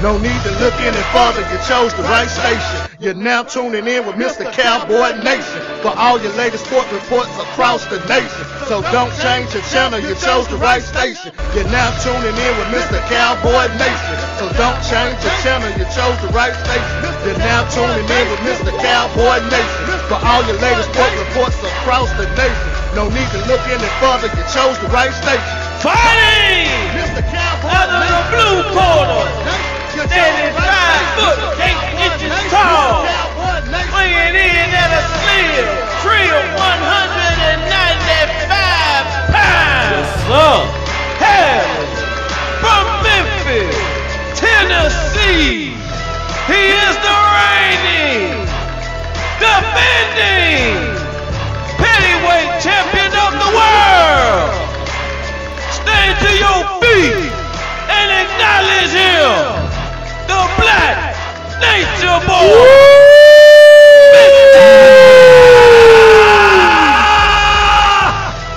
No need to look any further, you chose the right station. You're now tuning in with Mr. Cowboy Nation for all your latest sport reports across the nation. So don't change your channel, you chose the right station. You're now tuning in with Mr. Cowboy Nation. So don't change your channel, you chose the right station. You're now tuning in with Mr. Cowboy Nation for all your latest sport reports across the nation. No need to look any further, you chose the right station. Fighting Mr. Cowboy out of the blue corner, standing five foot eight inches tall, weighing in at a slim three 195 pounds. Son, Harris from Memphis, Tennessee. He is the reigning, defending heavyweight champion of the world. Stand to your feet and acknowledge him,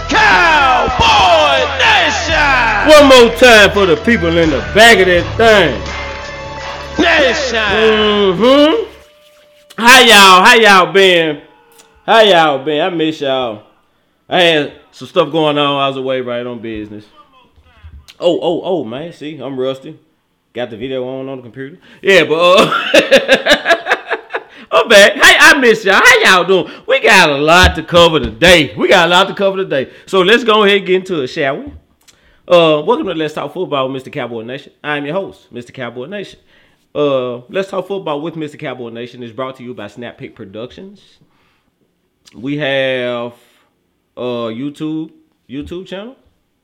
Cowboy Nation. One more time for the people in the back of that thing. Nation. Mm-hmm. How y'all? How y'all been? How y'all been? I miss y'all. I had some stuff going on. I was away right on business. Oh, oh, oh, man. See, I'm rusty. Got the video on on the computer. Yeah, but uh, I'm back. Hey, I miss y'all. How y'all doing? We got a lot to cover today. We got a lot to cover today. So let's go ahead and get into it, shall we? Uh, welcome to Let's Talk Football with Mr. Cowboy Nation. I'm your host, Mr. Cowboy Nation. Uh, Let's Talk Football with Mr. Cowboy Nation is brought to you by SnapX Productions. We have uh YouTube YouTube channel,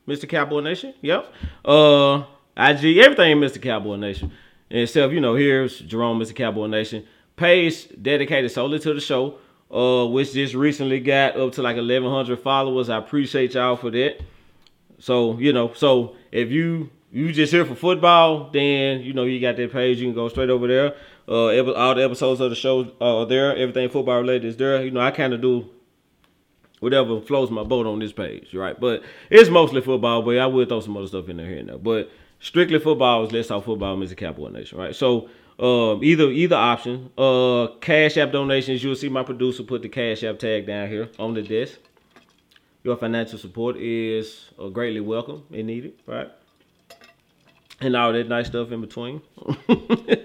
Mr. Cowboy Nation. Yep. Uh, IG everything, Mr. Cowboy Nation. And itself, you know, here's Jerome, Mr. Cowboy Nation. Page dedicated solely to the show, uh, which just recently got up to like 1,100 followers. I appreciate y'all for that. So you know, so if you you just here for football, then you know you got that page. You can go straight over there. Uh, all the episodes of the show are there. Everything football related is there. You know, I kind of do whatever flows my boat on this page, right? But it's mostly football, but I will throw some other stuff in there here and there. But strictly football is Let's Talk Football, Mr. Cowboy Nation, right? So um, either either option. Uh, Cash App donations. You'll see my producer put the Cash App tag down here on the desk. Your financial support is uh, greatly welcome and needed, right? And all that nice stuff in between.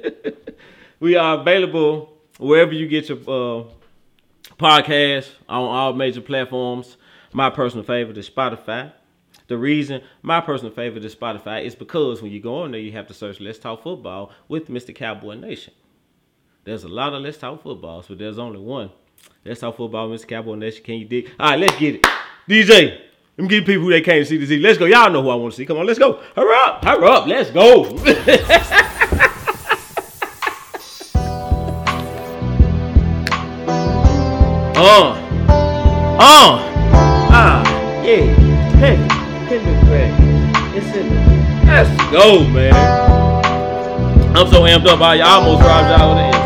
we are available wherever you get your uh, podcast on all major platforms. My personal favorite is Spotify. The reason my personal favorite is Spotify is because when you go on there, you have to search Let's Talk Football with Mr. Cowboy Nation. There's a lot of Let's Talk Footballs, but there's only one. Let's Talk Football, Mr. Cowboy Nation. Can you dig? All right, let's get it. DJ, let me give people who they can't see to see. Let's go. Y'all know who I want to see. Come on, let's go. Hurry up. Hurry up. Let's go. uh. Uh. Ah. Yeah. Hey. Henry Craig. It's in the. Let's go, man. I'm so amped up. I almost robbed y'all with the intro.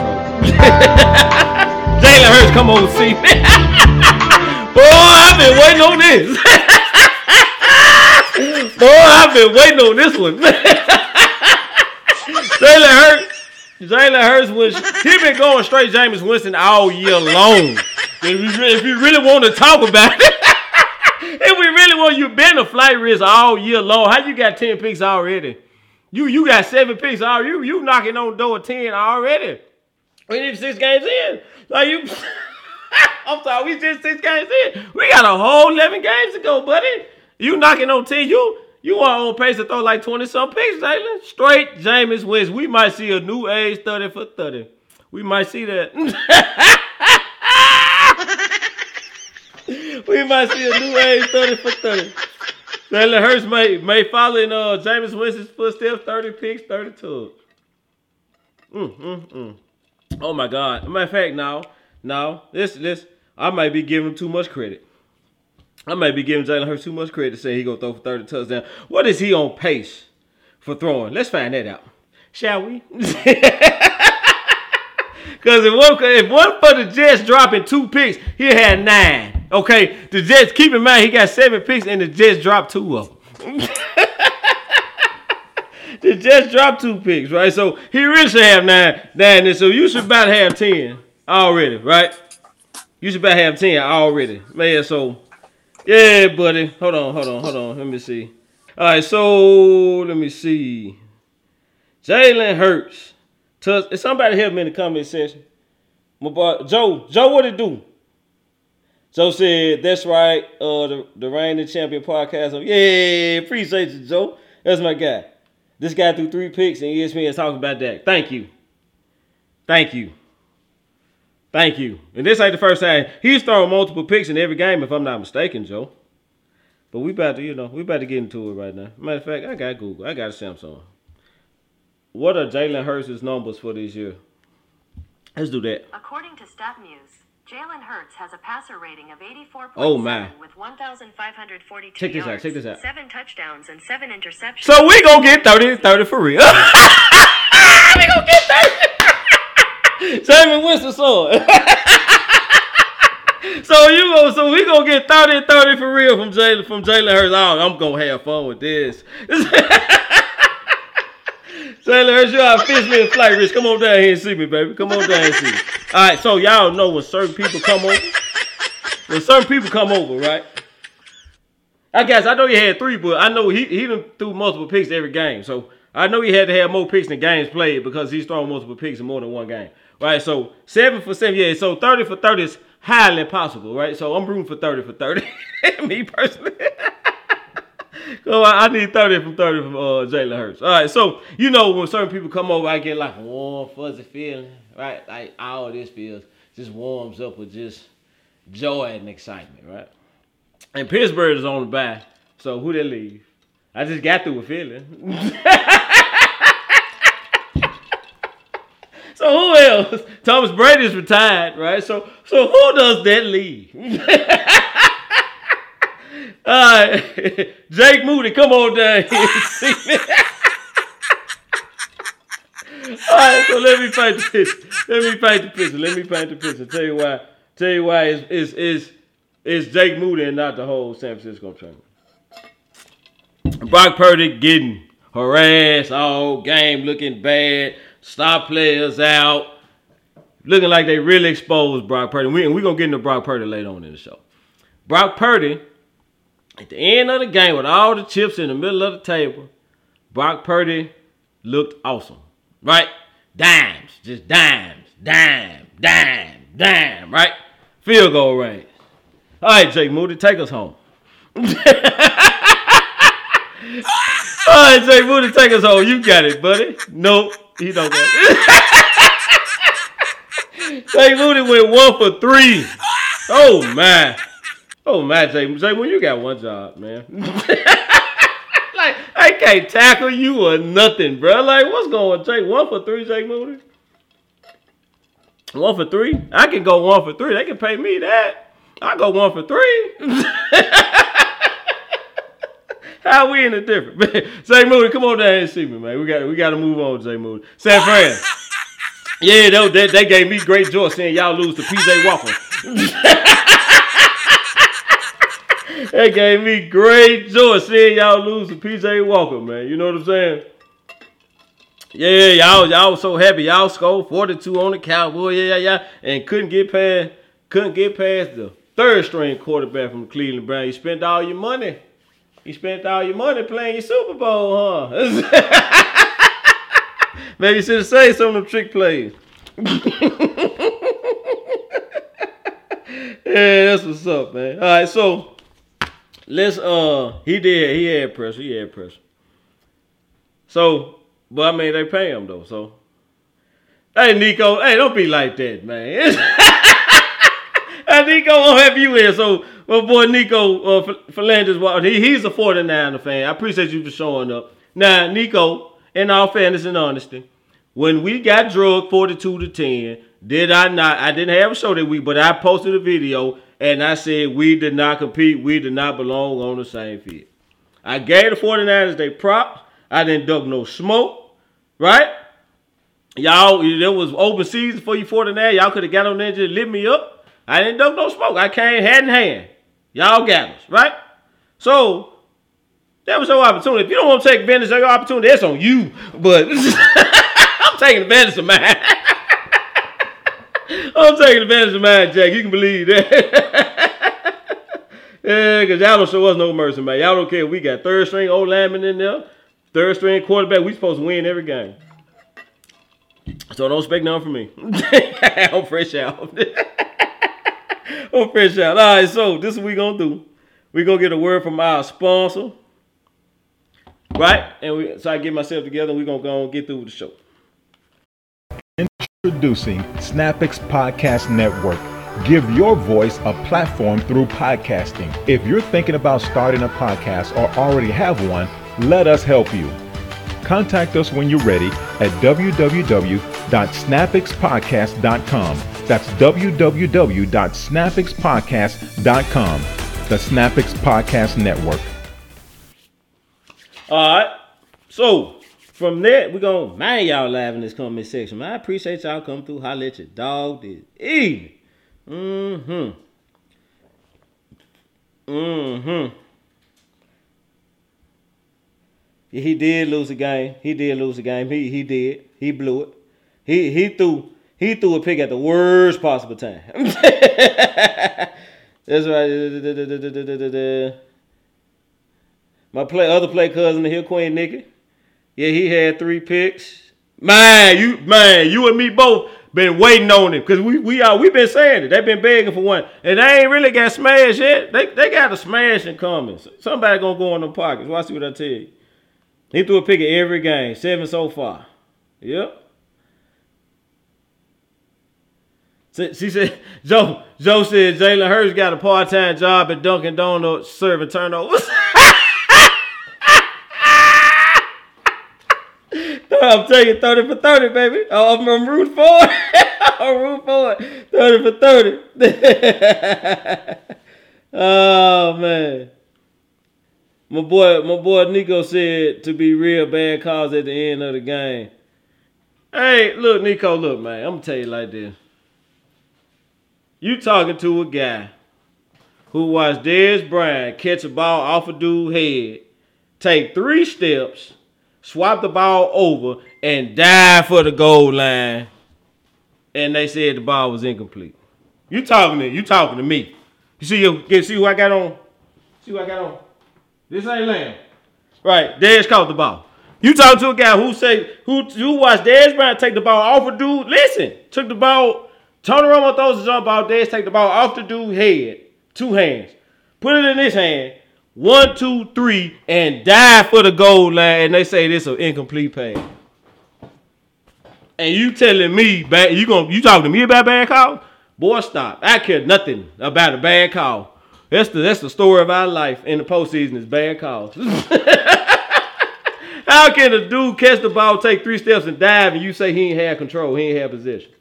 Jalen Hurts, come on, see. Boy, I've been waiting on this. Boy, I've been waiting on this one. Jalen Hurts. Jalen Hurts was he been going straight Jameis Winston all year long. If you, if you really want to talk about it, if we really want you been a flight risk all year long, how you got 10 picks already? You you got seven picks already. You you knocking on door 10 already. We need six games in. Like you I'm sorry, we just six games in. We got a whole 11 games to go, buddy. You knocking on 10. You you are on pace to throw like 20 some picks, Jalen. Straight Jameis wins. We might see a new age 30 for 30. We might see that. we might see a new age 30 for 30. Jalen Hurts may, may follow in uh, Jameis Winston's footsteps, 30 picks, 32. Mm, mm, mm. Oh my God. Matter of fact, now, now, this, this, I might be giving him too much credit. I might be giving Jalen Hurts too much credit to say he gonna throw for 30 touchdowns. What is he on pace for throwing? Let's find that out. Shall we? Because if one, if one for the Jets dropping two picks, he had nine. Okay, the Jets, keep in mind, he got seven picks and the Jets dropped two of them. the Jets dropped two picks, right? So he really should have nine, nine. And so you should about have ten already, right? You should about have ten already, man. So yeah, buddy. Hold on, hold on, hold on. Let me see. All right, so let me see. Jalen Hurts. Is somebody help me in the comment section? My boy Joe. Joe, what it do? Joe said, "That's right." Uh, the the reigning champion podcast. Of, yeah, appreciate you, Joe. That's my guy. This guy threw three picks, and ESPN is talking about that. Thank you. Thank you. Thank you. And this ain't the first time he's throwing multiple picks in every game, if I'm not mistaken, Joe. But we about to, you know, we about to get into it right now. Matter of fact, I got Google. I got a Samsung. What are Jalen Hurts' numbers for this year? Let's do that. According to StatMuse, Jalen Hurts has a passer rating of 84.7 Oh, my. with 1,542 Check this out, yards, check this out. seven touchdowns and seven interceptions. So we gonna get 30 30 for real. we gonna get 30. Simon Winston so you go so we gonna get 30 30 for real from Jalen from Jalen Hurts. Oh, I'm gonna have fun with this. Jalen Hurts, you out fish me a flight risk. Come on down here and see me, baby. Come on down here and see me. All right, so y'all know when certain people come over, when certain people come over, right? I guess I know he had three, but I know he he done threw multiple picks every game. So I know he had to have more picks than games played because he's throwing multiple picks in more than one game. Right? So seven for seven, yeah. So thirty for thirty is highly possible, right? So I'm rooting for thirty for thirty. Me personally. So I, I need 30 from 30 from uh, Jalen Hurts. All right, so you know when certain people come over, I get like warm, fuzzy feeling, right? Like all this feels just warms up with just joy and excitement, right? And Pittsburgh is on the bye, so who they leave? I just got through a feeling. so who else? Thomas Brady's retired, right? So so who does that leave? Right, uh, Jake Moody, come on down here. see me. All right, so let me paint the picture. Let me paint the picture. Let me paint the picture. Tell you why. Tell you why is is is is Jake Moody and not the whole San Francisco team. Brock Purdy getting harassed all game, looking bad. Star players out, looking like they really exposed Brock Purdy. We, and we're gonna get into Brock Purdy later on in the show. Brock Purdy, at the end of the game, with all the chips in the middle of the table, Brock Purdy looked awesome, right? Dimes, just dimes, dime, dime, dime, right? Field goal range. All right, Jake Moody, take us home. All right, Jake Moody, take us home. You got it, buddy. Nope, he don't got it. Jake Moody went one for three. Oh man. Oh man, Jay, Jake Moody, you got one job, man. like I can't tackle you or nothing, bro. Like what's going on, Jake? One for three, Jake Moody. One for three. I can go one for three. They can pay me that. I go one for three. How we in the different? Jay Moody, come on down here and see me, man. We got we got to move on, Jay Moody. San Fran. Yeah, they, they, they gave me great joy seeing y'all lose to PJ Walker. They gave me great joy seeing y'all lose to PJ Walker, man. You know what I'm saying? Yeah, y'all y'all was so happy. Y'all scored 42 on the Cowboy, Yeah, yeah, yeah. And couldn't get past couldn't get past the third string quarterback from Cleveland Brown. You spent all your money. You spent all your money playing your Super Bowl, huh? Maybe you should have saved some of them trick plays. yeah, that's what's up, man. All right, so let's uh he did he had pressure, he had pressure. So, but I mean they pay him though, so Hey Nico, hey, don't be like that, man. hey Nico, I'll have you here. So my boy Nico uh, Philanders, he, he's a 49er fan. I appreciate you for showing up. Now, Nico, in all fairness and honesty, when we got drugged 42 to 10, did I not? I didn't have a show that week, but I posted a video and I said we did not compete. We did not belong on the same field. I gave the 49ers they props. I didn't duck no smoke, right? Y'all, there was open season for you 49. Y'all could have got on there and just lit me up. I didn't duck no smoke. I came hand in hand. Y'all got us, right? So, That was your opportunity. If you don't want to take advantage of your opportunity, that's on you. But I'm taking advantage of mine. I'm taking advantage of mine, Jack. You can believe that. yeah, because y'all don't show us no mercy, man. Y'all don't care. We got third string old lineman in there, third string quarterback. We supposed to win every game. So don't expect nothing from me. I'm fresh out. I'm fresh out. All right, so this is what we gonna do. We gonna get a word from our sponsor, right? And we so I get myself together. We gonna go and get through the show. Introducing SnapX Podcast Network. Give your voice a platform through podcasting. If you're thinking about starting a podcast or already have one, let us help you. Contact us when you're ready at www.snapxpodcast.com. That's www.snapxpodcast.com. The SnapX Podcast Network. All right. So from there, we gonna man y'all live in this comment section. Man, I appreciate y'all coming through. Holla at your dog this evening. Mm-hmm. Mm-hmm. Yeah, he did lose a game. He did lose a game. He he did. He blew it. He he threw he threw a pick at the worst possible time. That's right. My play other play cousin the Hill Queen Nikki. Yeah, he had three picks. Man, you man, you and me both been waiting on him because we we are we been saying it. They've been begging for one, and they ain't really got smashed yet. They they got a smashing coming. Somebody gonna go in the pockets. Watch what I tell you. He threw a pick at every game, seven so far. Yep. She said, Joe, Joe said Jalen Hurts got a part-time job at Dunkin' Donuts serving turnovers. I'm taking 30 for 30, baby. Oh, I'm, I'm rooting for it. I'm rooting for it. 30 for 30. oh, man. My boy, my boy Nico said to be real bad calls at the end of the game. Hey, look, Nico, look, man. I'm gonna tell you like this. You talking to a guy who watched Dez Bryant catch a ball off a dude's head, take three steps, swap the ball over, and died for the goal line, and they said the ball was incomplete. You talking to you talking to me? You see you get see who I got on? See who I got on? This ain't Lamb. Right, Dez caught the ball. You talking to a guy who say who who watched Dez Bryant take the ball off a dude? Listen, took the ball, turn around, throws the jump ball. Dez take the ball off the dude's head, two hands, put it in his hand, one, two, three, and dive for the goal line. And they say this is an incomplete pass. And you telling me bad? You gonna you talking to me about bad call? Boy, stop! I care nothing about a bad call. That's the that's the story of our life in the postseason is bad calls. How can a dude catch the ball, take three steps, and dive, and you say he ain't have control, he ain't have position?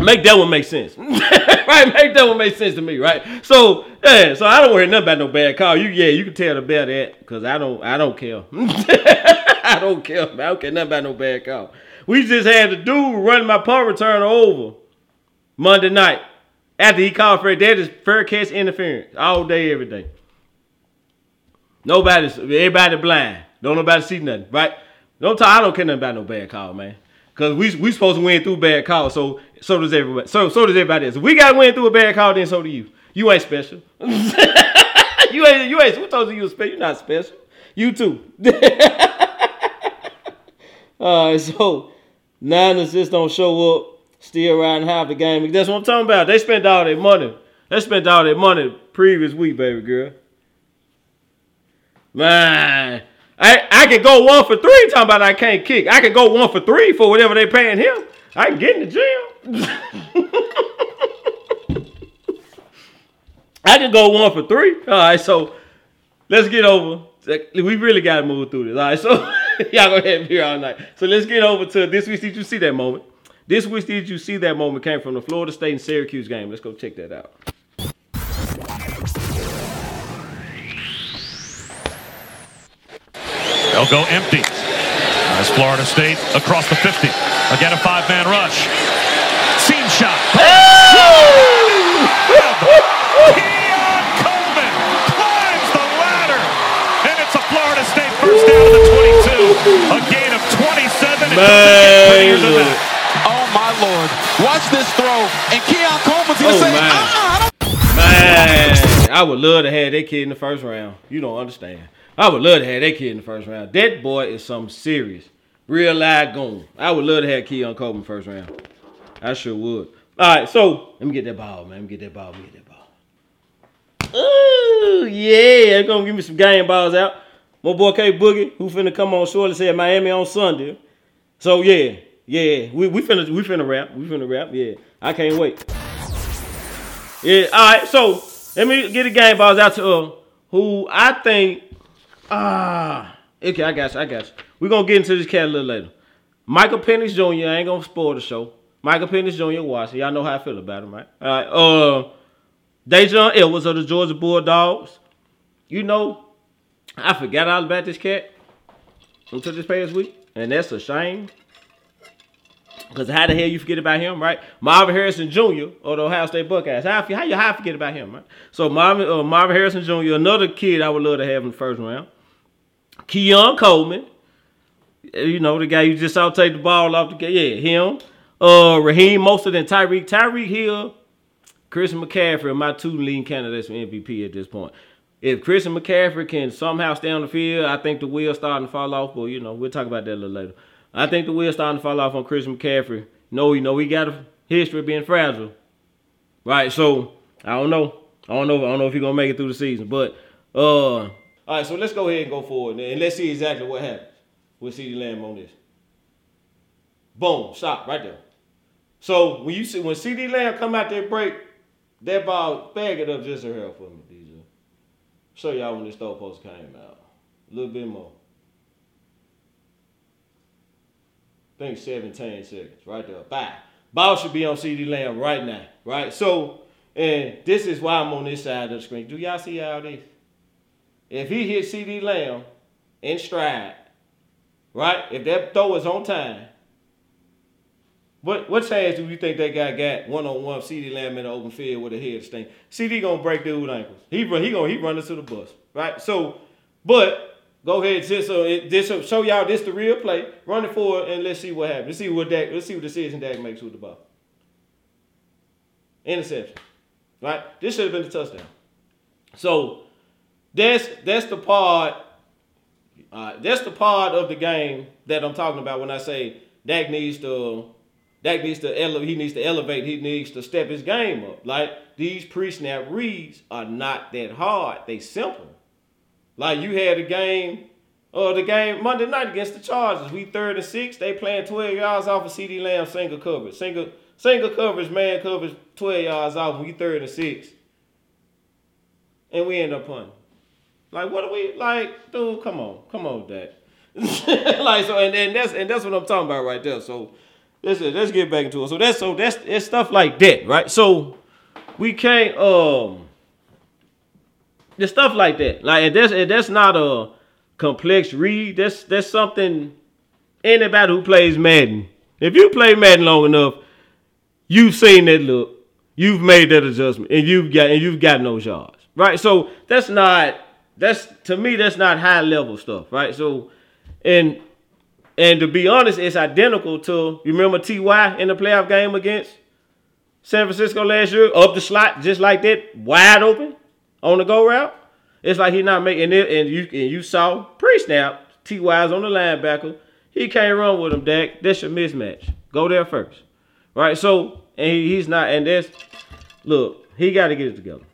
Make that one make sense, right? Make that one make sense to me, right? So, yeah, so I don't worry nothing about no bad call. You, yeah, you can tell the better that because I don't, I don't care. I don't care. I don't care nothing about no bad call. We just had the dude run my punt return over Monday night after he called for. That is fair catch interference all day, every day. Nobody's everybody blind. Don't nobody see nothing, right? Don't I don't care nothing about no bad call, man. Cause we we supposed to win through bad calls, so so does everybody. So so does everybody else. If we gotta win through a bad call, then so do you. You ain't special. you ain't you ain't who told you you was special? You're not special. You too. Alright, so Niners just don't show up, still riding half the game. That's what I'm talking about. They spent all their money. They spent all their money previous week, baby girl. Man, I I can go one for three. Talking about I can't kick. I can go one for three for whatever they paying him. I can get in the gym. I can go one for three. All right, so let's get over. We really got to move through this. All right, so y'all gonna have here all night. So let's get over to this week. Did you see that moment? This week, did you see that moment came from the Florida State and Syracuse game? Let's go check that out. They'll go empty. As Florida State across the 50. Again, a five-man rush. Seam shot. Keon Coleman climbs the ladder to the 22. A gain of 27. It doesn't get Man, prettier than look. that. Oh my lord. Watch this throw. And Keon Coleman's gonna Oh, say, man. uh-uh, I don't Man, I would love to have that kid in the first round. You don't understand. I would love to have that kid in the first round. That boy is something serious. Real live goon. I would love to have Keon Coleman first round. I sure would. All right, so let me get that ball, man. Let me get that ball. Let me get that ball. Ooh, yeah. They're gonna give me some game balls out. My boy K Boogie, who finna come on shortly, said Miami on Sunday. So yeah, yeah, we we finna we finna rap, we finna rap. Yeah, I can't wait. Yeah, all right. So let me get the game balls out to uh, who I think. Ah, okay, I got you. I got you. We're gonna get into this cat a little later. Michael Penix Jr. I ain't gonna spoil the show. Michael Penix Jr. Watson. Y'all know how I feel about him, right? All right. Uh, Daijun Edwards of the Georgia Bulldogs. You know, I forgot all about this cat until this past week, and that's a shame. Because how the hell you forget about him, right? Marvin Harrison Jr. of the Ohio State Buckeyes. How, how you how you forget about him, right? So Marvin uh, Marvin Harrison Jr. Another kid I would love to have in the first round. Keon Coleman, uh, you know the guy you just saw take the ball off the game. Yeah, him. Uh, Raheem Mostert and Tyreek. Tyreek Hill, Chris McCaffrey my two leading candidates for MVP at this point. If Christian McCaffrey can somehow stay on the field, I think the wheel's starting to fall off. But you know, we'll talk about that a little later. I think the wheel's starting to fall off on Chris McCaffrey. No, you know, he got a history of being fragile. Right, so I don't know. I don't know. I don't know if he's gonna make it through the season. But uh all right, so let's go ahead and go forward and let's see exactly what happens with CeeDee Lamb on this. Boom, stop right there. So when you see when CeeDee Lamb come out that break, that ball bag it up just a hair for me, DJ. Show y'all when this throw post came out. A little bit more. I think 17 seconds right there. Bye. Ball should be on CeeDee Lamb right now, right? So, and this is why I'm on this side of the screen. Do y'all see all this? If he hits CeeDee Lamb in stride, right? If that throw is on time, what what chance do you think that guy got one on one CeeDee Lamb in the open field with a head sting? CeeDee gonna break dude ankles. He he gonna he running to the bus, right? So, but go ahead, just so it, this show y'all this the real play. Run it forward and let's see what happens. Let's see what Dak. Let's see what decision Dak makes with the ball. Interception, right? This should have been a touchdown. So that's that's the part. Uh, that's the part of the game that I'm talking about when I say Dak needs to. Dak needs to elevate. He needs to elevate. He needs to step his game up. Like these pre-snap reads are not that hard. They simple. Like you had a game, uh, the game Monday night against the Chargers. We third and six. They playing 12 yards off of CeeDee Lamb single coverage. Single single coverage, man coverage 12 yards off. We third and six. And we end up punting. Like what are we like, dude? Come on, come on, Dak. like so, and, and that's and that's what I'm talking about right there. So let's let's get back into it. So that's so that's it's stuff like that, right? So we can't um there's stuff like that. Like and that's and that's not a complex read. That's that's something anybody who plays Madden. If you play Madden long enough, you've seen that look. You've made that adjustment and you've got and you've got those yards. Right? So that's not that's to me that's not high level stuff, right? So and and to be honest, it's identical to you remember Ty in the playoff game against San Francisco last year, up the slot just like that, wide open on the go route. It's like he's not making it, and you and you saw pre-snap Ty's on the linebacker. He can't run with him, Dak. That's your mismatch. Go there first, right? So and he, he's not, and that's look, he got to get it together.